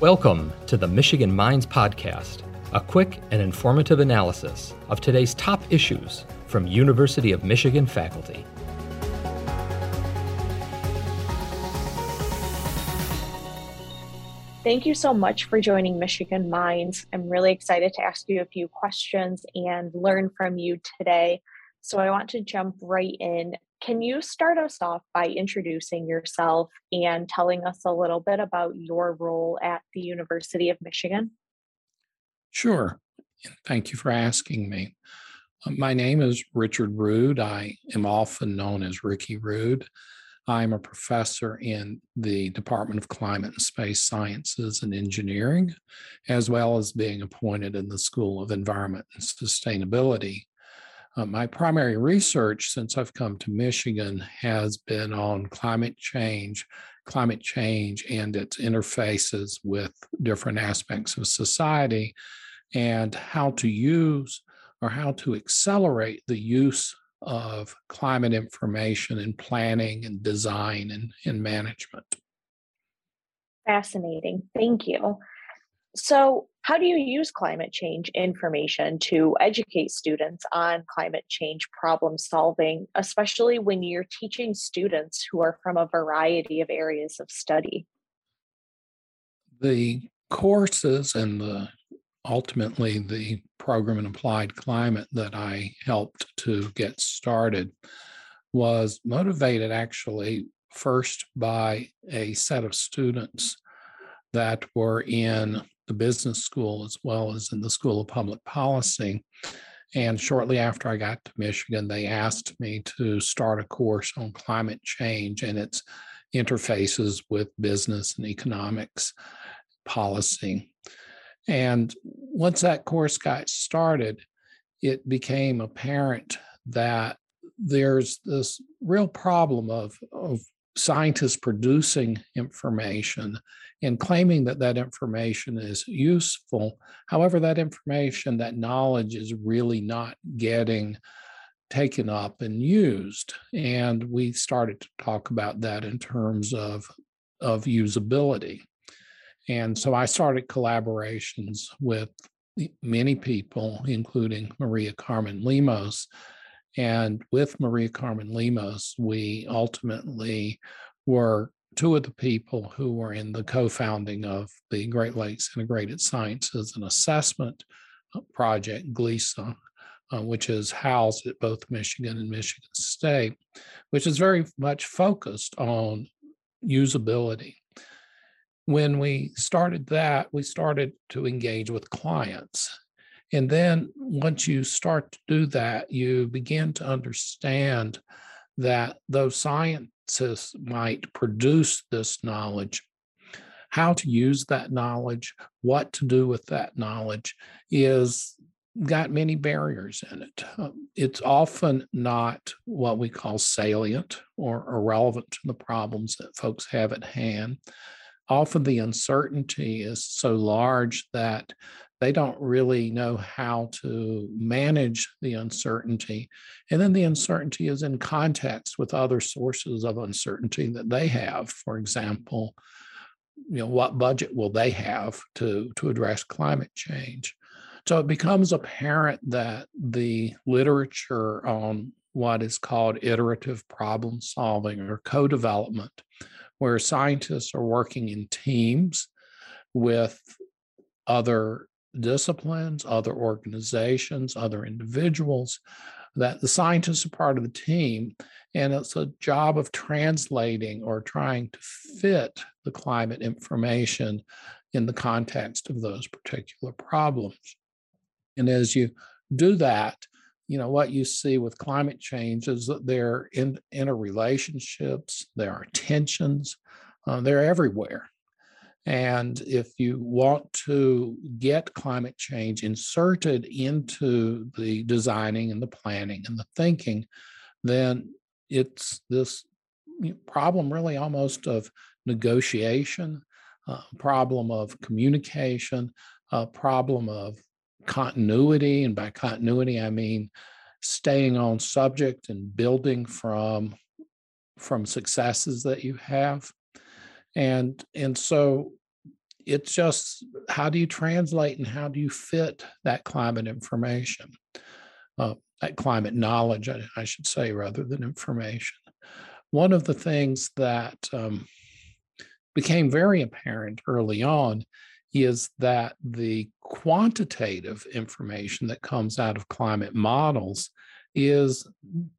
Welcome to the Michigan Minds Podcast, a quick and informative analysis of today's top issues from University of Michigan faculty. Thank you so much for joining Michigan Minds. I'm really excited to ask you a few questions and learn from you today. So I want to jump right in. Can you start us off by introducing yourself and telling us a little bit about your role at the University of Michigan? Sure. Thank you for asking me. Uh, my name is Richard Rood. I am often known as Ricky Rood. I'm a professor in the Department of Climate and Space Sciences and Engineering, as well as being appointed in the School of Environment and Sustainability uh, my primary research since I've come to Michigan has been on climate change, climate change and its interfaces with different aspects of society, and how to use or how to accelerate the use of climate information in planning and design and, and management. Fascinating. Thank you. So, how do you use climate change information to educate students on climate change problem solving, especially when you're teaching students who are from a variety of areas of study? The courses and the ultimately the program in applied climate that I helped to get started was motivated actually first by a set of students that were in the business school as well as in the School of Public Policy. And shortly after I got to Michigan, they asked me to start a course on climate change and its interfaces with business and economics policy. And once that course got started, it became apparent that there's this real problem of, of scientists producing information and claiming that that information is useful. However, that information, that knowledge is really not getting taken up and used. And we started to talk about that in terms of, of usability. And so I started collaborations with many people, including Maria Carmen Lemos, and with Maria Carmen Lemos, we ultimately were two of the people who were in the co-founding of the Great Lakes Integrated Sciences and Assessment uh, Project, GLISA, uh, which is housed at both Michigan and Michigan State, which is very much focused on usability. When we started that, we started to engage with clients and then once you start to do that, you begin to understand that those scientists might produce this knowledge, how to use that knowledge, what to do with that knowledge is got many barriers in it. Um, it's often not what we call salient or irrelevant to the problems that folks have at hand. Often the uncertainty is so large that they don't really know how to manage the uncertainty. And then the uncertainty is in context with other sources of uncertainty that they have. For example, you know, what budget will they have to, to address climate change? So it becomes apparent that the literature on what is called iterative problem solving or co development, where scientists are working in teams with other disciplines, other organizations, other individuals, that the scientists are part of the team. And it's a job of translating or trying to fit the climate information in the context of those particular problems. And as you do that, you know, what you see with climate change is that there are in interrelationships, there are tensions, uh, they're everywhere. And if you want to get climate change inserted into the designing and the planning and the thinking, then it's this problem really almost of negotiation, a problem of communication, a problem of continuity. And by continuity, I mean staying on subject and building from from successes that you have and and so it's just how do you translate and how do you fit that climate information, uh, that climate knowledge, I, I, should say, rather than information. One of the things that um, became very apparent early on is that the quantitative information that comes out of climate models is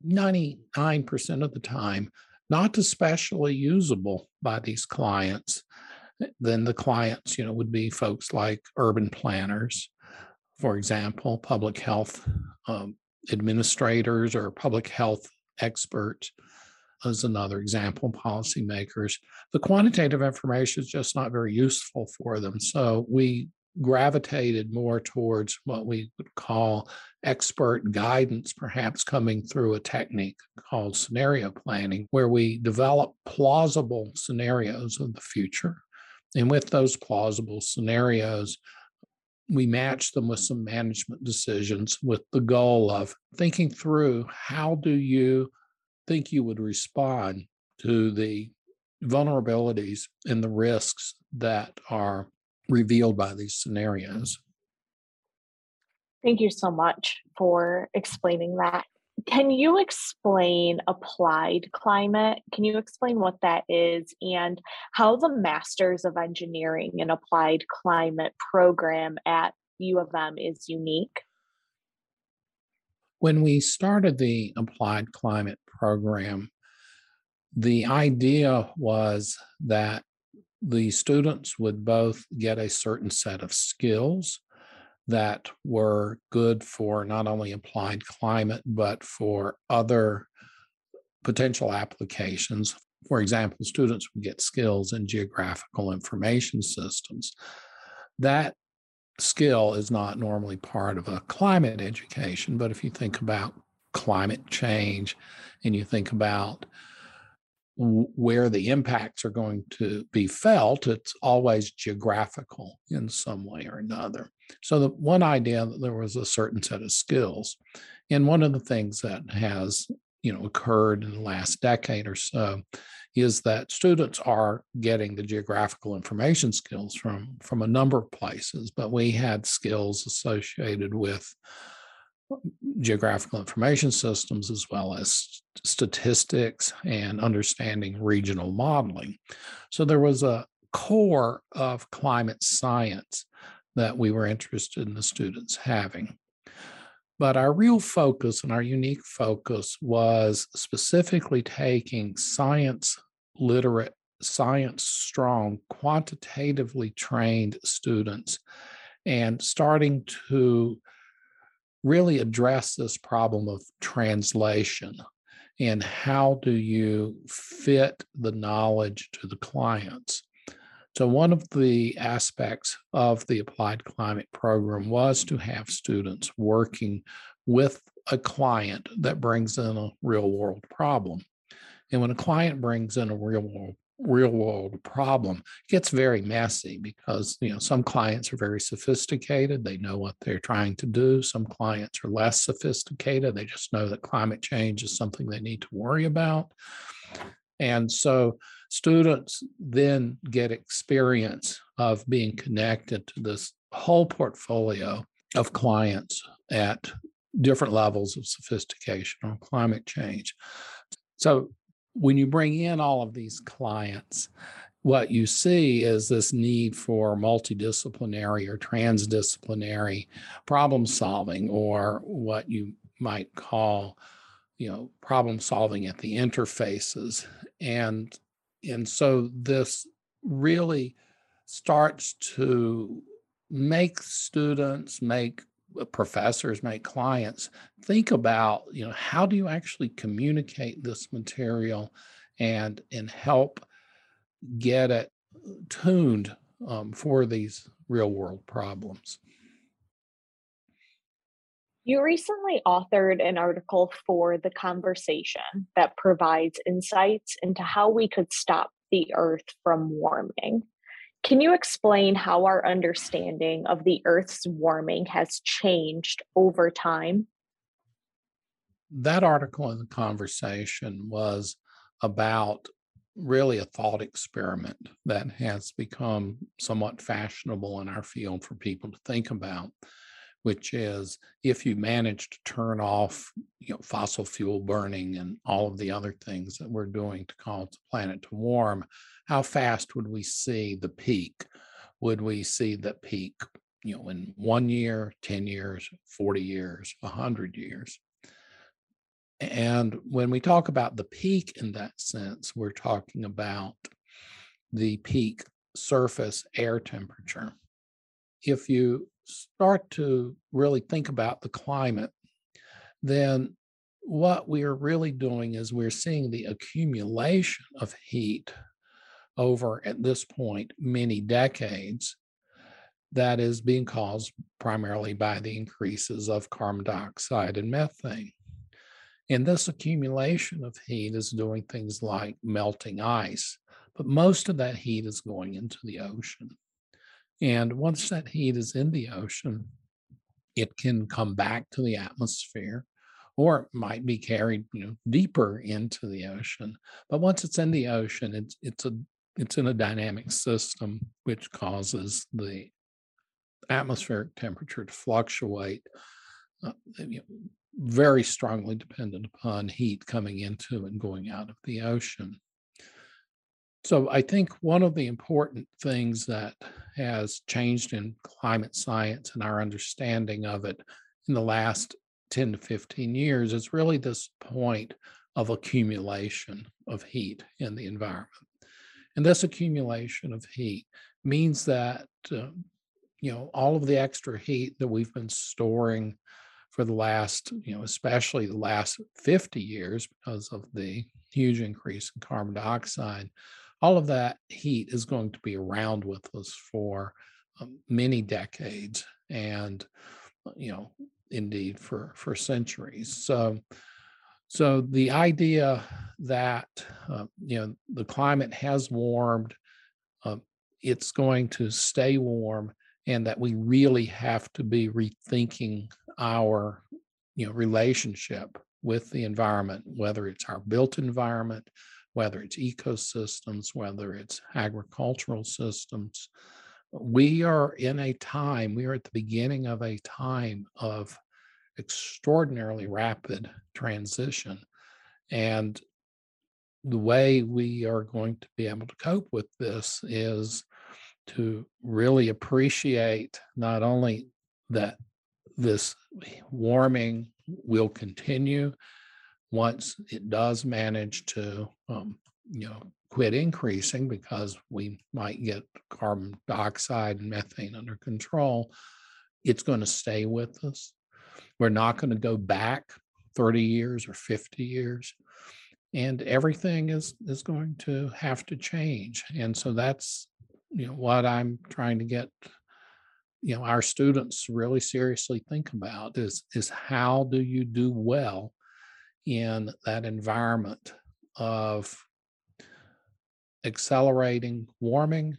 99% of the time not especially usable by these clients then the clients you know would be folks like urban planners for example public health um, administrators or public health experts as another example, policymakers. The quantitative information is just not very useful for them. So we gravitated more towards what we would call expert guidance, perhaps coming through a technique called scenario planning, where we develop plausible scenarios of the future. And with those plausible scenarios, we match them with some management decisions with the goal of thinking through how do you think you would respond to the vulnerabilities and the risks that are revealed by these scenarios? Thank you so much for explaining that. Can you explain applied climate? Can you explain what that is and how the Masters of Engineering and Applied Climate program at U of M is unique? When we started the Applied Climate program, the idea was that the students would both get a certain set of skills that were good for not only applied climate, but for other potential applications. For example, students would get skills in geographical information systems. That skill is not normally part of a climate education, but if you think about climate change and you think about where the impacts are going to be felt, it's always geographical in some way or another. So, the one idea that there was a certain set of skills, and one of the things that has you know occurred in the last decade or so is that students are getting the geographical information skills from from a number of places but we had skills associated with geographical information systems as well as statistics and understanding regional modeling. So there was a core of climate science that we were interested in the students having. But our real focus and our unique focus was specifically taking science literate, science strong, quantitatively trained students and starting to really address this problem of translation and how do you fit the knowledge to the clients. So, one of the aspects of the Applied Climate program was to have students working with a client that brings in a real world problem. And when a client brings in a real world real world problem gets very messy because you know some clients are very sophisticated they know what they're trying to do some clients are less sophisticated they just know that climate change is something they need to worry about and so students then get experience of being connected to this whole portfolio of clients at different levels of sophistication on climate change. So when you bring in all of these clients, what you see is this need for multidisciplinary or transdisciplinary problem solving, or what you might call, you know, problem solving at the interfaces. And and so this really starts to make students, make professors, make clients think about, you know, how do you actually communicate this material and and help get it tuned um, for these real world problems. You recently authored an article for The Conversation that provides insights into how we could stop the Earth from warming. Can you explain how our understanding of the Earth's warming has changed over time? That article in The Conversation was about really a thought experiment that has become somewhat fashionable in our field for people to think about which is if you manage to turn off you know fossil fuel burning and all of the other things that we're doing to cause the planet to warm how fast would we see the peak? Would we see the peak you know in one year 10 years 40 years 100 years? And when we talk about the peak in that sense we're talking about the peak surface air temperature. If you start to really think about the climate, then what we are really doing is we're seeing the accumulation of heat over at this point many decades that is being caused primarily by the increases of carbon dioxide and methane. And this accumulation of heat is doing things like melting ice, but most of that heat is going into the ocean. And once that heat is in the ocean, it can come back to the atmosphere or it might be carried you know deeper into the ocean but once it's in the ocean it's it's a it's in a dynamic system which causes the atmospheric temperature to fluctuate uh, you know, very strongly dependent upon heat coming into and going out of the ocean so I think one of the important things that has changed in climate science and our understanding of it in the last 10 to 15 years is really this point of accumulation of heat in the environment. And this accumulation of heat means that, uh, you know, all of the extra heat that we've been storing for the last, you know, especially the last 50 years because of the huge increase in carbon dioxide, all of that heat is going to be around with us for um, many decades and you know indeed for for centuries. So so the idea that uh, you know the climate has warmed uh, it's going to stay warm and that we really have to be rethinking our you know relationship with the environment whether it's our built environment whether it's ecosystems, whether it's agricultural systems. We are in a time, we are at the beginning of a time of extraordinarily rapid transition. And the way we are going to be able to cope with this is to really appreciate not only that this warming will continue, once it does manage to, um, you know, quit increasing because we might get carbon dioxide and methane under control, it's going to stay with us. We're not going to go back 30 years or 50 years. And everything is is going to have to change. And so that's you know what I'm trying to get you know our students really seriously think about is is how do you do well in that environment of accelerating warming,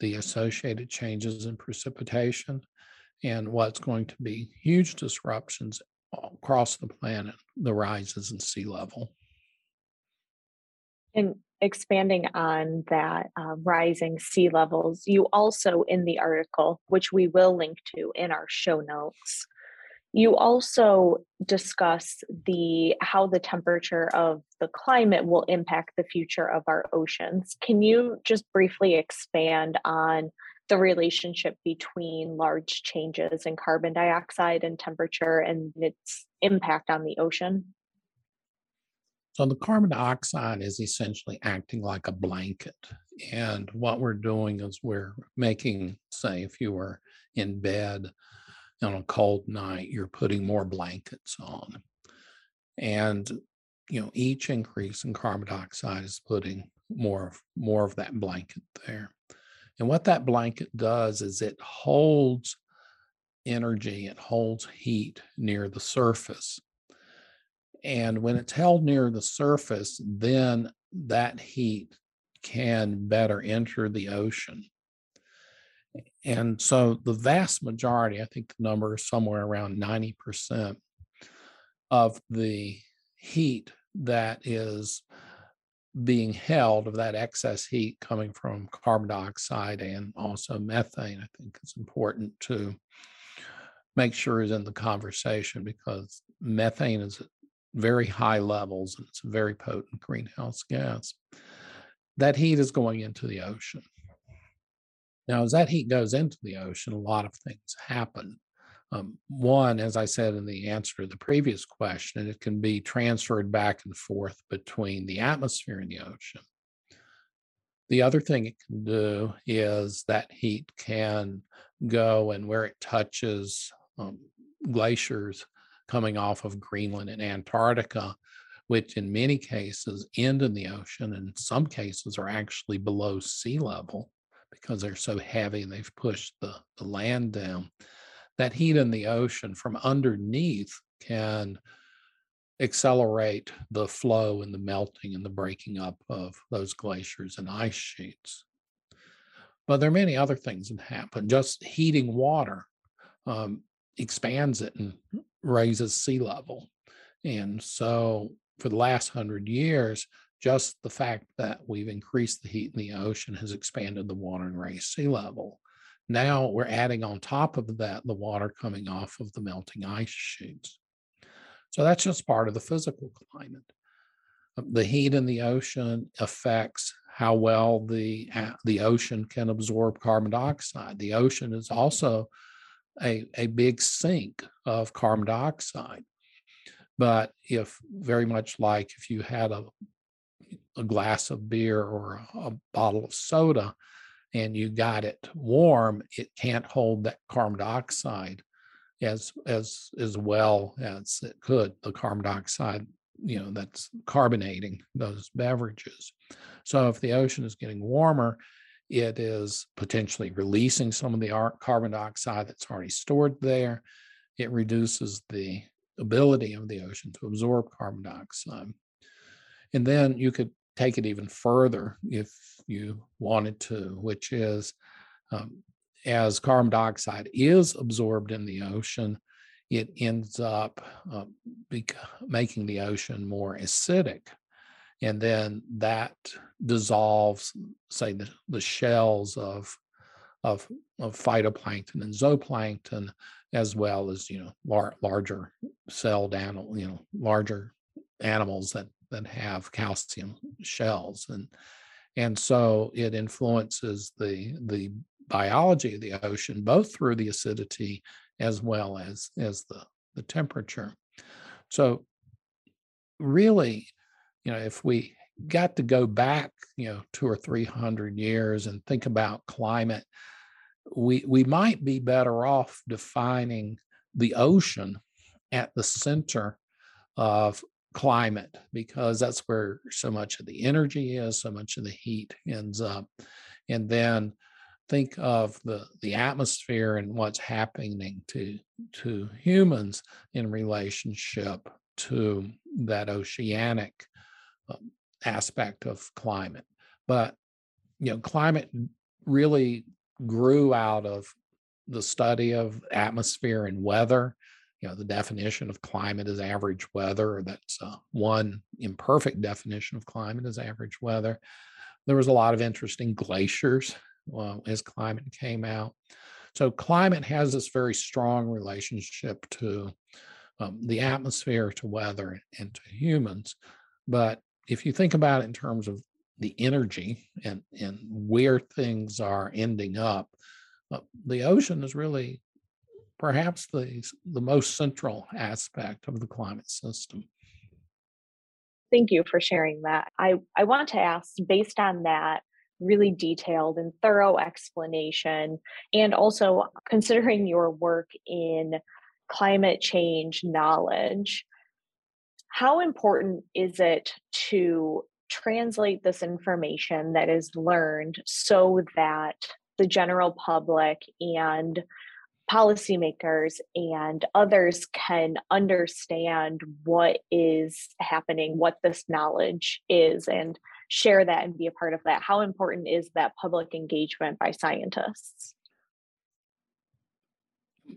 the associated changes in precipitation, and what's going to be huge disruptions across the planet, the rises in sea level. And expanding on that uh, rising sea levels, you also in the article, which we will link to in our show notes, you also discuss the how the temperature of the climate will impact the future of our oceans. Can you just briefly expand on the relationship between large changes in carbon dioxide and temperature and its impact on the ocean? So the carbon dioxide is essentially acting like a blanket. And what we're doing is we're making, say, if you were in bed on a cold night, you're putting more blankets on. And you know, each increase in carbon dioxide is putting more of more of that blanket there. And what that blanket does is it holds energy, it holds heat near the surface. And when it's held near the surface, then that heat can better enter the ocean and so the vast majority, I think the number is somewhere around 90% of the heat that is being held of that excess heat coming from carbon dioxide and also methane, I think it's important to make sure is in the conversation because methane is at very high levels and it's a very potent greenhouse gas. That heat is going into the ocean. Now, as that heat goes into the ocean, a lot of things happen. Um, one, as I said in the answer to the previous question, it can be transferred back and forth between the atmosphere and the ocean. The other thing it can do is that heat can go and where it touches um, glaciers coming off of Greenland and Antarctica, which in many cases end in the ocean, and in some cases are actually below sea level because they're so heavy and they've pushed the, the land down that heat in the ocean from underneath can accelerate the flow and the melting and the breaking up of those glaciers and ice sheets. But there are many other things that happen. Just heating water um, expands it and raises sea level. And so, for the last hundred years, just the fact that we've increased the heat in the ocean has expanded the water and raised sea level. Now we're adding on top of that the water coming off of the melting ice sheets. So that's just part of the physical climate. Um, the heat in the ocean affects how well the, the ocean can absorb carbon dioxide. The ocean is also a, a big sink of carbon dioxide. But if very much like if you had a a glass of beer or a, bottle of soda and you got it warm, it can't hold that carbon dioxide as as as well as it could. The carbon dioxide, you know, that's carbonating those beverages. So if the ocean is getting warmer, it is potentially releasing some of the carbon dioxide that's already stored there. It reduces the ability of the ocean to absorb carbon dioxide. And then you could take it even further if you wanted to, which is um, as carbon dioxide is absorbed in the ocean, it ends up uh, bec- making the ocean more acidic. And then that dissolves, say, the, the shells of, of, of phytoplankton and zooplankton, as well as, you know, lar- larger celled animal, you know, larger animals that that have calcium shells and and so it influences the the biology of the ocean both through the acidity as well as as the the temperature. So really you know if we got to go back you know two or three hundred years and think about climate we we might be better off defining the ocean at the center of climate because that's where so much of the energy is, so much of the heat ends up. And then think of the the atmosphere and what's happening to to humans in relationship to that oceanic um, aspect of climate. But you know, climate really grew out of the study of atmosphere and weather you know the definition of climate is average weather that's uh, one imperfect definition of climate is average weather. There was a lot of interesting glaciers well, as climate came out. So climate has this very strong relationship to um, the atmosphere to weather and to humans. But if you think about it in terms of the energy and and where things are ending up uh, the ocean is really perhaps the, the most central aspect of the climate system. Thank you for sharing that. I, I want to ask, based on that really detailed and thorough explanation, and also considering your work in climate change knowledge, how important is it to translate this information that is learned so that the general public and policymakers and others can understand what is happening, what this knowledge is, and share that and be a part of that. How important is that public engagement by scientists?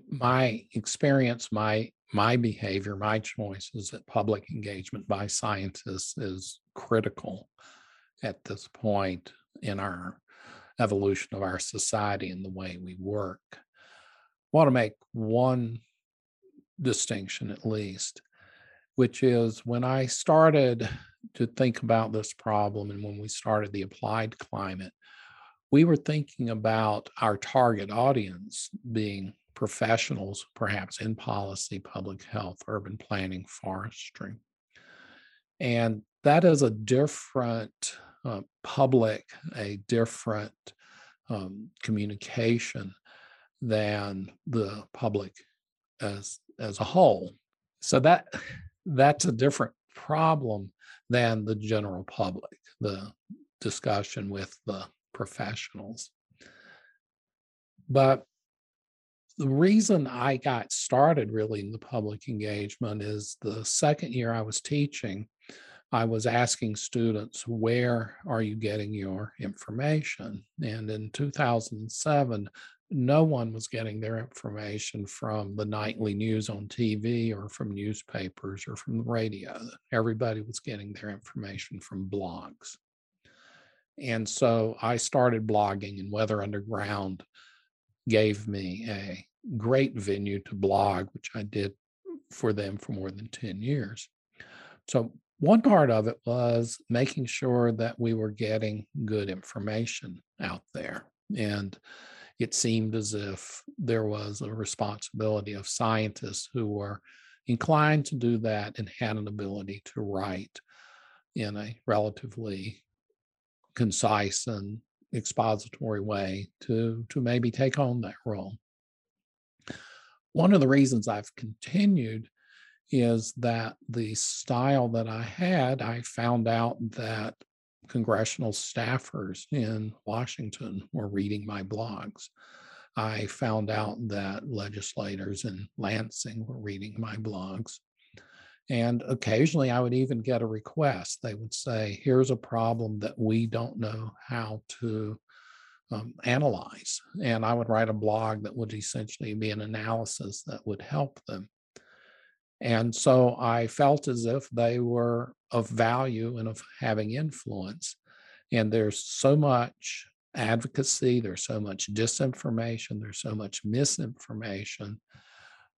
My experience, my my behavior, my choice is that public engagement by scientists is critical. at this point in our evolution of our society and the way we work. Want to make one distinction at least, which is when I started to think about this problem and when we started the applied climate, we were thinking about our target audience being professionals, perhaps in policy, public health, urban planning, forestry. And that is a different uh, public, a different um, communication than the public as as a whole. So that that's a different problem than the general public, the discussion with the professionals. But the reason I got started really in the public engagement is the second year I was teaching, I was asking students, where are you getting your information? And in 2007, no one was getting their information from the nightly news on TV or from newspapers or from the radio. Everybody was getting their information from blogs. And so I started blogging, and Weather Underground gave me a great venue to blog, which I did for them for more than 10 years. So, one part of it was making sure that we were getting good information out there. And it seemed as if there was a responsibility of scientists who were inclined to do that and had an ability to write in a relatively concise and expository way to, to maybe take on that role. One of the reasons I've continued is that the style that I had, I found out that congressional staffers in Washington were reading my blogs. I found out that legislators in Lansing were reading my blogs. And occasionally I would even get a request. They would say, here's a problem that we don't know how to um, analyze. And I would write a blog that would essentially be an analysis that would help them. And so I felt as if they were of value and of having influence. And there's so much advocacy, there's so much disinformation, there's so much misinformation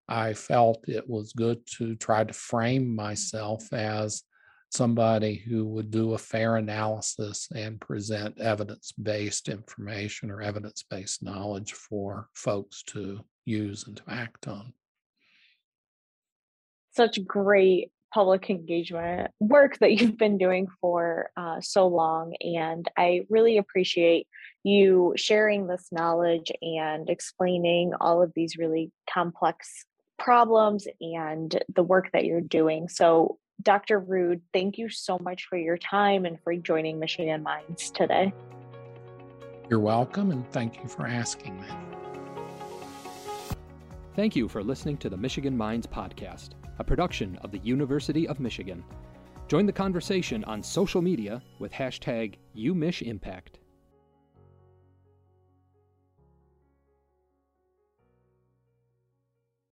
I felt it was good to try to frame myself as somebody who would do a fair analysis and present evidence based information or evidence based knowledge for folks to use and to act on. Such great public engagement work that you've been doing for uh, so long. And I really appreciate you sharing this knowledge and explaining all of these really complex problems and the work that you're doing. So, Dr. Rood, thank you so much for your time and for joining Michigan Minds today. You're welcome, and thank you for asking me. Thank you for listening to the Michigan Minds podcast, a production of the University of Michigan. Join the conversation on social media with hashtag UMichImpact.